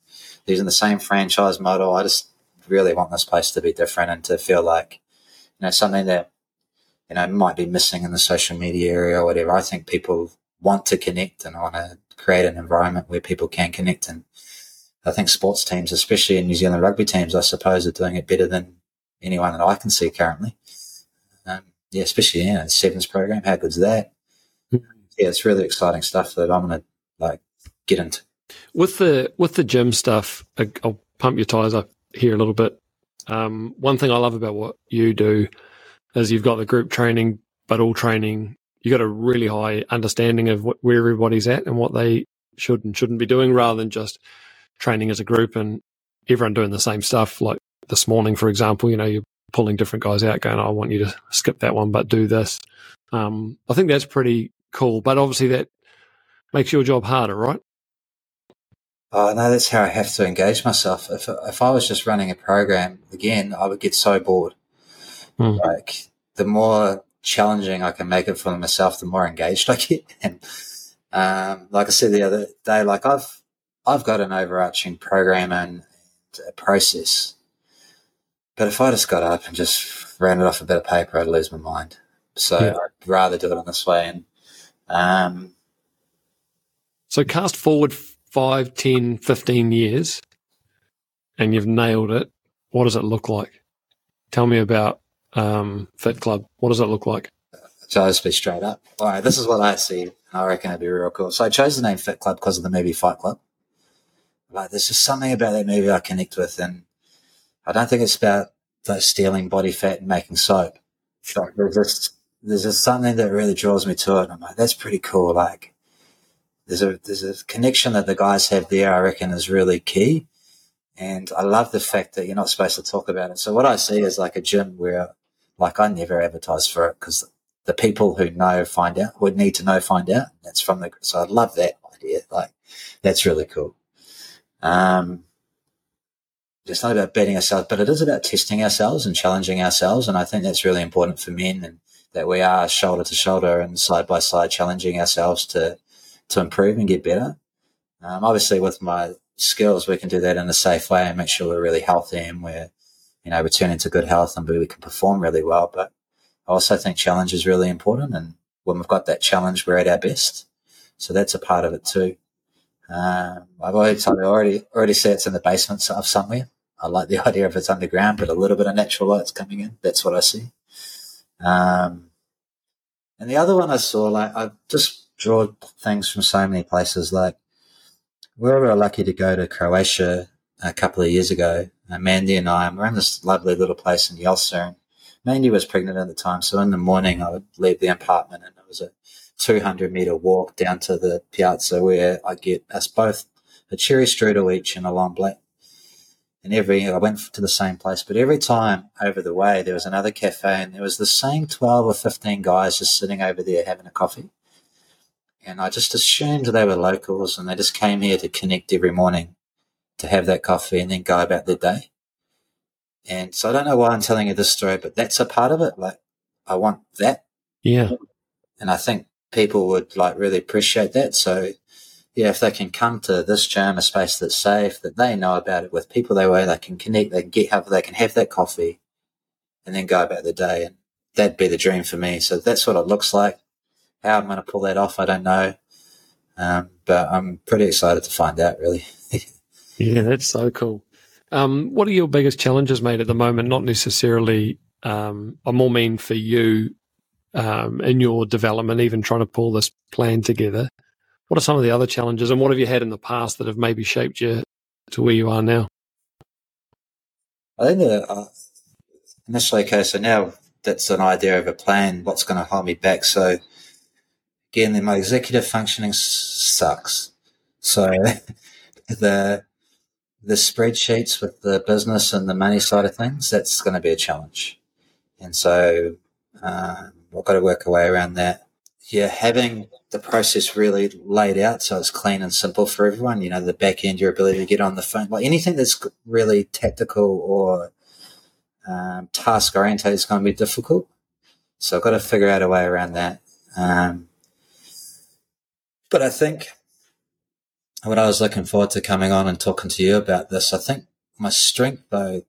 using the same franchise model. I just really want this place to be different and to feel like, you know, something that, you know, might be missing in the social media area or whatever. I think people want to connect and I want to create an environment where people can connect. And I think sports teams, especially in New Zealand rugby teams, I suppose are doing it better than anyone that I can see currently. Um, yeah, especially, yeah, the Sevens program. How good's that? Hmm. Yeah, it's really exciting stuff that I'm going to like get into. With the with the gym stuff, I'll pump your tires up here a little bit. Um, one thing I love about what you do is you've got the group training, but all training. you've got a really high understanding of what, where everybody's at and what they should and shouldn't be doing, rather than just training as a group and everyone doing the same stuff. Like this morning, for example, you know, you're pulling different guys out, going, "I want you to skip that one, but do this." Um, I think that's pretty cool, but obviously that makes your job harder, right? Oh, no, that's how I have to engage myself. If, if I was just running a program again, I would get so bored. Mm. Like the more challenging I can make it for myself, the more engaged I get. And, um, like I said the other day, like I've, I've got an overarching program and a process, but if I just got up and just ran it off a bit of paper, I'd lose my mind. So yeah. I'd rather do it in this way. And, um, so cast forward five, 10, 15 years and you've nailed it, what does it look like? Tell me about um, Fit Club. What does it look like? So I'll just be straight up. All right, this is what I see, I reckon it'd be real cool. So I chose the name Fit Club because of the movie Fight Club. Like, there's just something about that movie I connect with, and I don't think it's about like stealing body fat and making soap. Like, there's just there's just something that really draws me to it. And I'm like, that's pretty cool. Like, there's a there's a connection that the guys have there. I reckon is really key, and I love the fact that you're not supposed to talk about it. So what I see is like a gym where, like, I never advertise for it because the people who know find out, would need to know find out. That's from the so I love that idea. Like, that's really cool. Um, it's not about betting ourselves, but it is about testing ourselves and challenging ourselves. And I think that's really important for men and that we are shoulder to shoulder and side by side challenging ourselves to to improve and get better. Um, obviously, with my skills, we can do that in a safe way and make sure we're really healthy and we're, you know, returning to good health and we can perform really well. But I also think challenge is really important. And when we've got that challenge, we're at our best. So that's a part of it too. Um, I've already told already, already said it's in the basement of somewhere. I like the idea of it's underground, but a little bit of natural light's coming in. That's what I see. Um, and the other one I saw, like, I just draw things from so many places. Like we were lucky to go to Croatia a couple of years ago. Uh, Mandy and I, and we're in this lovely little place in Jelsa. And Mandy was pregnant at the time, so in the morning I would leave the apartment, and it was a 200 meter walk down to the piazza where I get us both a cherry strudel each and a long black. And every, I went to the same place, but every time over the way, there was another cafe and there was the same 12 or 15 guys just sitting over there having a coffee and I just assumed they were locals and they just came here to connect every morning to have that coffee and then go about their day. And so I don't know why I'm telling you this story, but that's a part of it. Like I want that. Yeah. And I think people would like really appreciate that. So yeah, if they can come to this gym, a space that's safe, that they know about it with people they were, they can connect, they can get help, they can have that coffee and then go about the day. And that'd be the dream for me. So that's what it looks like. How I'm going to pull that off, I don't know. Um, but I'm pretty excited to find out, really. yeah, that's so cool. Um, what are your biggest challenges, mate, at the moment? Not necessarily, um, I more mean for you um, in your development, even trying to pull this plan together. What are some of the other challenges, and what have you had in the past that have maybe shaped you to where you are now? I think uh, initially, okay, so now that's an idea of a plan. What's going to hold me back? So again, my executive functioning sucks. So the the spreadsheets with the business and the money side of things, that's going to be a challenge. And so um, I've got to work a way around that. Yeah, having the process really laid out so it's clean and simple for everyone. You know, the back end, your ability to get on the phone, like anything that's really tactical or um, task oriented is going to be difficult. So I've got to figure out a way around that. Um, but I think what I was looking forward to coming on and talking to you about this, I think my strength though,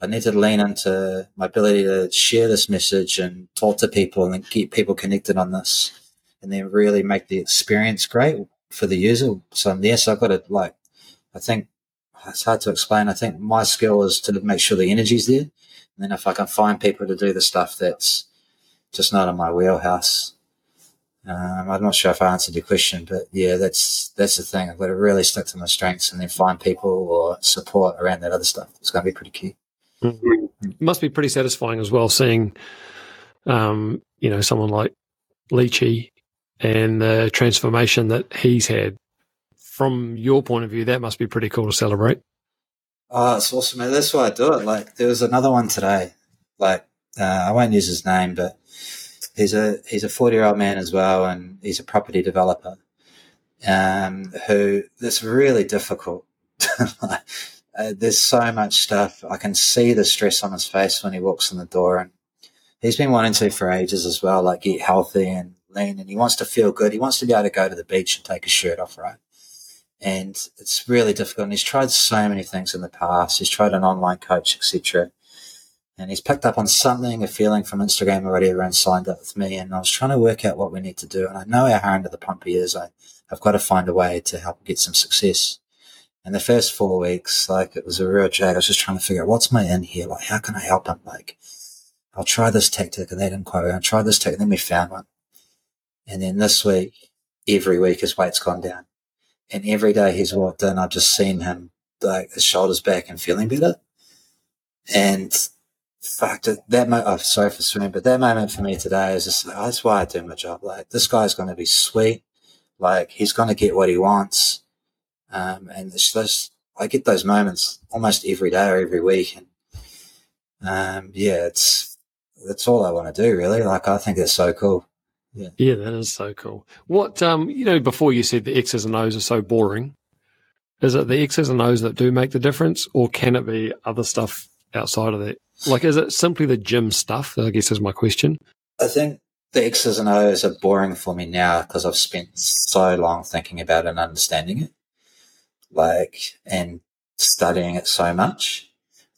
I need to lean into my ability to share this message and talk to people and keep people connected on this and then really make the experience great for the user. So um, yes, I've got to like, I think it's hard to explain. I think my skill is to make sure the energy's there. And then if I can find people to do the stuff that's just not in my wheelhouse, um, I'm not sure if I answered your question, but yeah, that's that's the thing. I've got to really stick to my strengths and then find people or support around that other stuff. It's going to be pretty key. Mm-hmm. It must be pretty satisfying as well, seeing, um, you know, someone like Leachy and the transformation that he's had. From your point of view, that must be pretty cool to celebrate. Oh, it's awesome, man. That's why I do it. Like, there was another one today. Like, uh, I won't use his name, but he's a he's a forty year old man as well, and he's a property developer. Um, who that's really difficult. uh, there's so much stuff. I can see the stress on his face when he walks in the door, and he's been wanting to for ages as well, like get healthy and lean, and he wants to feel good. He wants to be able to go to the beach and take his shirt off, right? And it's really difficult. And he's tried so many things in the past. He's tried an online coach, etc and he's picked up on something, a feeling from Instagram already around signed up with me. And I was trying to work out what we need to do. And I know how hard the pump he is. I, I've got to find a way to help get some success. And the first four weeks, like it was a real drag. I was just trying to figure out what's my in here? Like, how can I help him? Like, I'll try this tactic and they didn't quite. I'll try this tactic. And then we found one. And then this week, every week his weight's gone down. And every day he's walked in, I've just seen him like his shoulders back and feeling better. And fuck that mo- oh, sorry for swearing, but that moment for me today is just oh, that's why I do my job. Like this guy's going to be sweet. Like he's going to get what he wants. Um, and it's just, I get those moments almost every day or every week. And, um, yeah, it's, that's all I want to do really. Like I think it's so cool. Yeah. Yeah, that is so cool. What, um, you know, before you said the X's and O's are so boring, is it the X's and O's that do make the difference or can it be other stuff outside of that? Like, is it simply the gym stuff? I guess is my question. I think the X's and O's are boring for me now because I've spent so long thinking about it and understanding it, like, and studying it so much.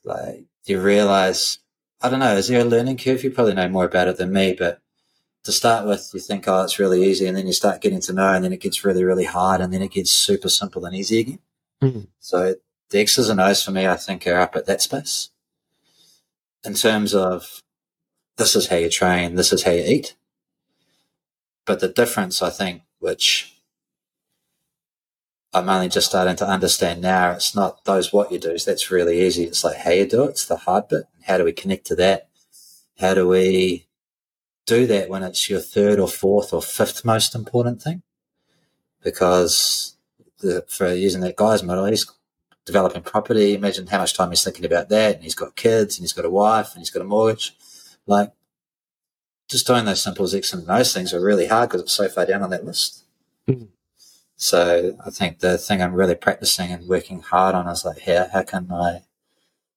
Like, you realize, I don't know, is there a learning curve? You probably know more about it than me, but to start with, you think, oh, it's really easy. And then you start getting to know, and then it gets really, really hard. And then it gets super simple and easy again. Mm-hmm. So the X's and O's for me, I think, are up at that space in terms of this is how you train, this is how you eat. But the difference, I think, which I'm only just starting to understand now, it's not those what you do. That's really easy. It's like how you do it. It's the hard bit. How do we connect to that? How do we do that when it's your third or fourth or fifth most important thing? Because the, for using that guy's model, he's developing property. Imagine how much time he's thinking about that. And he's got kids and he's got a wife and he's got a mortgage. Like, just doing those simple X and those things are really hard because it's so far down on that list. Mm. So I think the thing I'm really practicing and working hard on is like, how, how can I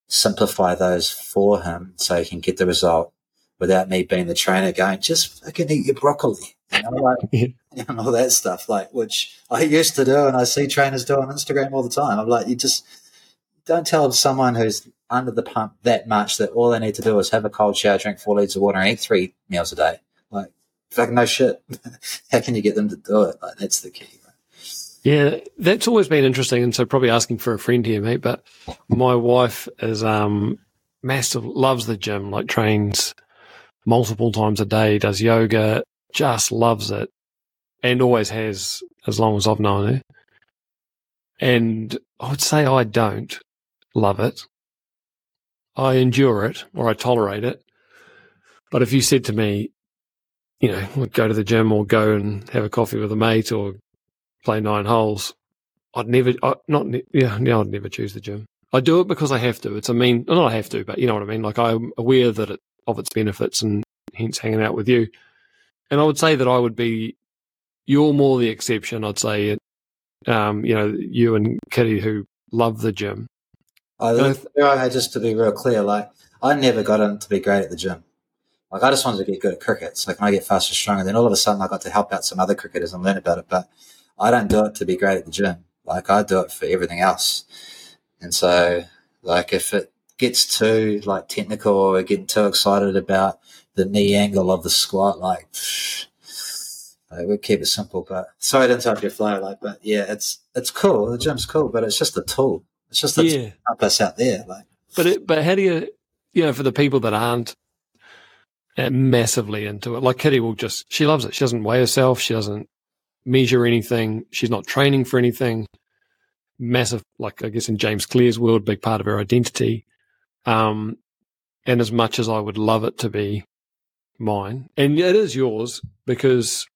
simplify those for him so he can get the result without me being the trainer going, just fucking eat your broccoli. You know, like, and all that stuff, like which I used to do, and I see trainers do on Instagram all the time. I'm like, you just don't tell someone who's under the pump that much that all they need to do is have a cold shower, drink four liters of water, and eat three meals a day. Like, fucking no shit. How can you get them to do it? Like, that's the key. Yeah, that's always been interesting, and so probably asking for a friend here, mate. But my wife is um massive, loves the gym, like trains multiple times a day, does yoga, just loves it, and always has as long as I've known her. And I would say I don't love it. I endure it or I tolerate it. But if you said to me, you know, go to the gym or go and have a coffee with a mate or play nine holes, I'd never, I, not, yeah, yeah, I'd never choose the gym. I do it because I have to. It's a mean, not I have to, but you know what I mean. Like I'm aware that it, of its benefits and hence hanging out with you. And I would say that I would be, you're more the exception. I'd say, um, you know, you and Kitty who love the gym. I, I, just to be real clear, like I never got in to be great at the gym. Like I just wanted to get good at cricket. So can I get faster, stronger? Then all of a sudden I got to help out some other cricketers and learn about it. But I don't do it to be great at the gym. Like I do it for everything else. And so like if it gets too like technical or getting too excited about the knee angle of the squat, like, like we keep it simple. But sorry to interrupt your flow, like, but yeah, it's it's cool. The gym's cool, but it's just a tool. It's just a yeah. help us out there, like. But it, but how do you, you know, for the people that aren't uh, massively into it, like Kitty will just she loves it. She doesn't weigh herself. She doesn't measure anything. She's not training for anything. Massive, like I guess in James Clear's world, big part of her identity. Um, and as much as I would love it to be mine, and it is yours because.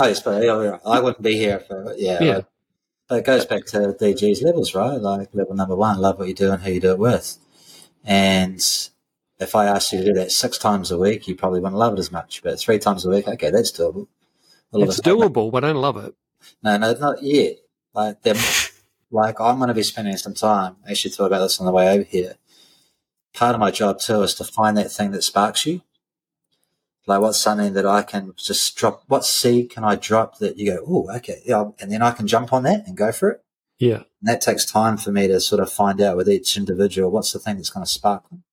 Oh, yes, but I wouldn't be here for yeah. Yeah. But it goes back to DG's levels, right? Like level number one, love what you do and who you do it with. And if I asked you to do that six times a week, you probably wouldn't love it as much. But three times a week, okay, that's doable. It's doable, but I don't love it. No, no, not yet. Like, like I'm going to be spending some time. I actually thought about this on the way over here. Part of my job too is to find that thing that sparks you. Like, what's something that I can just drop? What seed can I drop that you go, oh, okay, yeah, and then I can jump on that and go for it. Yeah, and that takes time for me to sort of find out with each individual what's the thing that's going to spark them.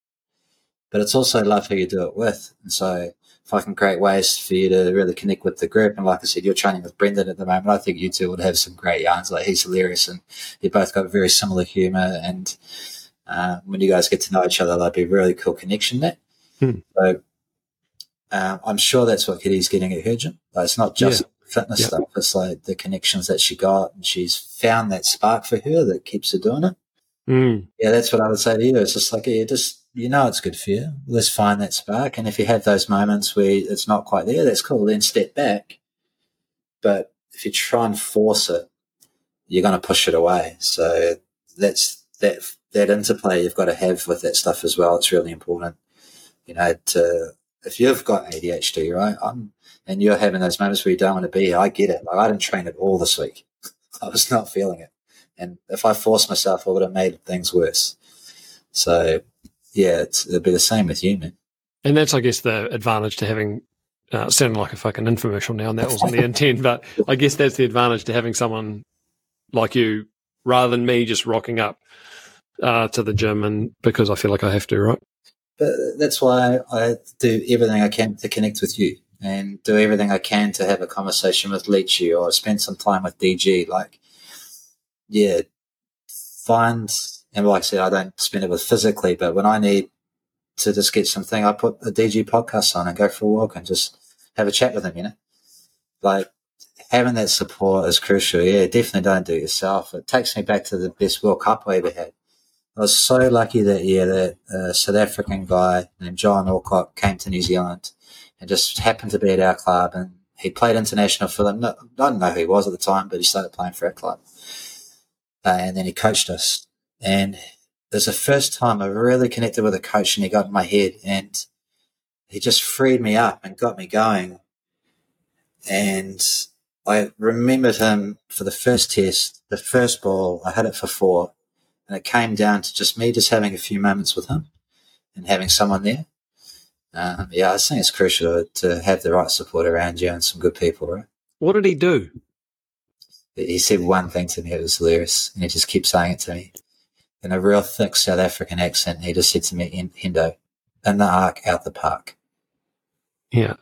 But it's also love who you do it with, and so if I can create ways for you to really connect with the group. And like I said, you're training with Brendan at the moment. I think you two would have some great yarns. Like he's hilarious and you both got very similar humor. And uh, when you guys get to know each other, that'd be a really cool connection there. Hmm. So um, I'm sure that's what Kitty's getting at her gym. Like, it's not just yeah. fitness yep. stuff. It's like the connections that she got and she's found that spark for her that keeps her doing it. Mm. Yeah, that's what I would say to you. It's just like, yeah, just you know it's good for you. Let's find that spark. And if you have those moments where it's not quite there, that's cool. Then step back. But if you try and force it, you're going to push it away. So that's that that interplay you've got to have with that stuff as well. It's really important. You know, to if you've got ADHD, right, I'm, and you're having those moments where you don't want to be, here, I get it. Like I didn't train at all this week. I was not feeling it. And if I forced myself, I would have made things worse. So yeah, it'll be the same with you, man. And that's, I guess, the advantage to having uh, sounding like a fucking infomercial now, and that wasn't the intent. But I guess that's the advantage to having someone like you rather than me just rocking up uh, to the gym, and because I feel like I have to, right? But that's why I do everything I can to connect with you, and do everything I can to have a conversation with Leachy or spend some time with DG. Like, yeah, find and like I said, I don't spend it with physically, but when I need to just get something, I put a DG podcast on and go for a walk and just have a chat with him, you know? Like having that support is crucial. Yeah, definitely don't do it yourself. It takes me back to the best World Cup I ever had. I was so lucky that year that a South African guy named John Alcott came to New Zealand and just happened to be at our club and he played international for them. I don't know who he was at the time, but he started playing for our club. Uh, and then he coached us and there's the first time I really connected with a coach and he got in my head and he just freed me up and got me going. And I remembered him for the first test, the first ball, I had it for four, and it came down to just me just having a few moments with him and having someone there. Um, yeah, I think it's crucial to have the right support around you and some good people, right? What did he do? He said one thing to me, it was hilarious, and he just kept saying it to me. In a real thick South African accent, he just said to me, Hendo, in the arc, out the park. Yeah.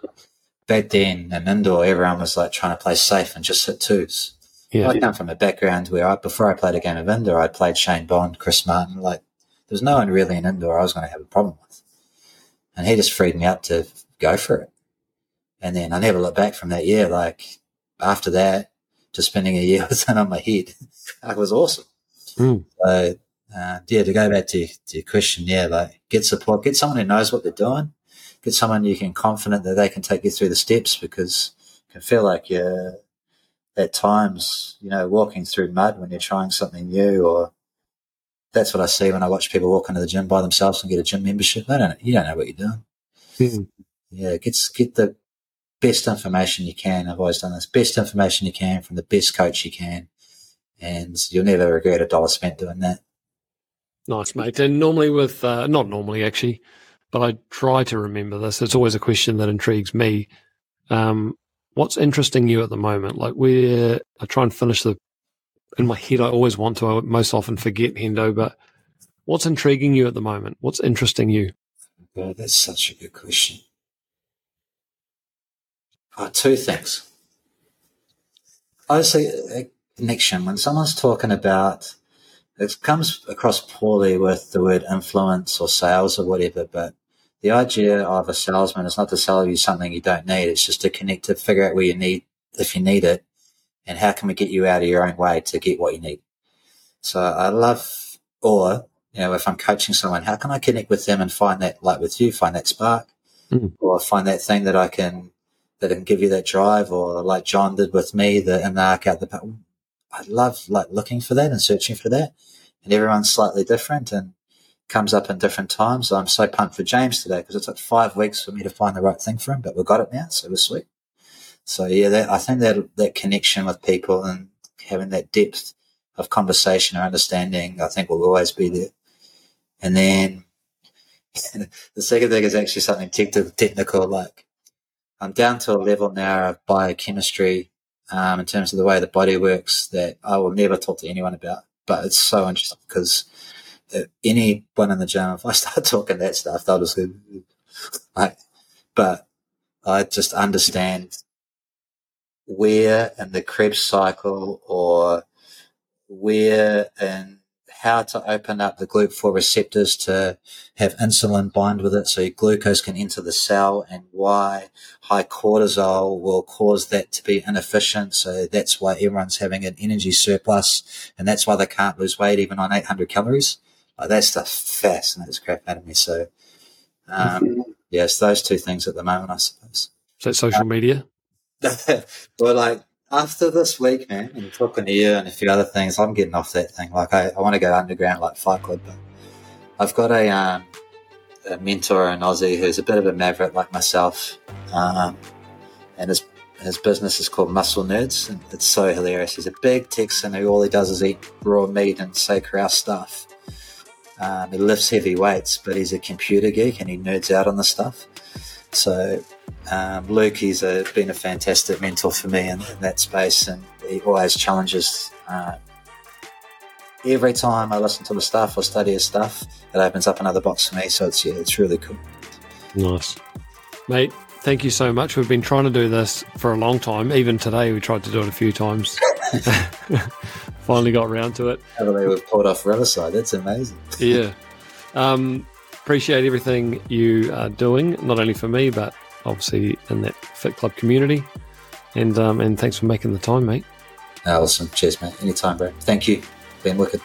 Back then, in indoor, everyone was like trying to play safe and just hit twos. Yeah. I come from a background where I, before I played a game of indoor, I played Shane Bond, Chris Martin. Like, there was no one really in indoor I was going to have a problem with. And he just freed me up to go for it. And then I never looked back from that year. Like, after that, just spending a year with it on my head, that was awesome. Mm. So, uh, yeah, to go back to, to your question, yeah, like get support, get someone who knows what they're doing, get someone you can confident that they can take you through the steps because it can feel like you're at times, you know, walking through mud when you're trying something new or that's what I see when I watch people walk into the gym by themselves and get a gym membership. They don't, you don't know what you're doing. Mm. Yeah, get, get the best information you can. I've always done this. Best information you can from the best coach you can. And you'll never regret a dollar spent doing that. Nice, mate. And normally with, uh, not normally actually, but I try to remember this. It's always a question that intrigues me. Um, what's interesting you at the moment? Like where I try and finish the, in my head, I always want to, I most often forget Hendo, but what's intriguing you at the moment? What's interesting you? That's such a good question. Uh, two things. Obviously, a connection. When someone's talking about, it comes across poorly with the word influence or sales or whatever, but the idea of a salesman is not to sell you something you don't need. It's just to connect to figure out where you need, if you need it, and how can we get you out of your own way to get what you need. So I love, or, you know, if I'm coaching someone, how can I connect with them and find that, like with you, find that spark mm. or find that thing that I can that can give you that drive or like John did with me, the in the arc out the I love like looking for that and searching for that. And everyone's slightly different and comes up in different times. I'm so pumped for James today because it took five weeks for me to find the right thing for him, but we got it now. So it was sweet. So yeah, that, I think that that connection with people and having that depth of conversation or understanding, I think will always be there. And then the second thing is actually something technical, like I'm down to a level now of biochemistry um, in terms of the way the body works that I will never talk to anyone about. But it's so interesting because Uh, anyone in the gym, if I start talking that stuff, they'll just go, like, but I just understand where in the Krebs cycle or where in how to open up the GLUT4 receptors to have insulin bind with it so glucose can enter the cell and why high cortisol will cause that to be inefficient. So that's why everyone's having an energy surplus and that's why they can't lose weight even on 800 calories. Like that stuff fascinates crap out of me. So, um, yes, those two things at the moment, I suppose. So social media? well, like after this week, man, and talking to you and a few other things, I'm getting off that thing. Like, I, I want to go underground like Fight Club, but I've got a, um, a mentor in Aussie who's a bit of a maverick like myself, um, and his his business is called Muscle Nerds, and it's so hilarious. He's a big Texan who all he does is eat raw meat and sacred house stuff. Um, he lifts heavy weights, but he's a computer geek and he nerds out on the stuff. So um, Luke, he's a, been a fantastic mentor for me in, in that space, and he always challenges. Uh, every time I listen to the stuff or study his stuff, it opens up another box for me. So it's yeah, it's really cool. Nice, mate. Thank you so much. We've been trying to do this for a long time. Even today, we tried to do it a few times. Finally got around to it. Believe we've pulled off Riverside. That's amazing. yeah. Um, appreciate everything you are doing, not only for me, but obviously in that Fit Club community. And um, and thanks for making the time, mate. Awesome. Cheers, mate. Anytime, bro. Thank you. Been wicked.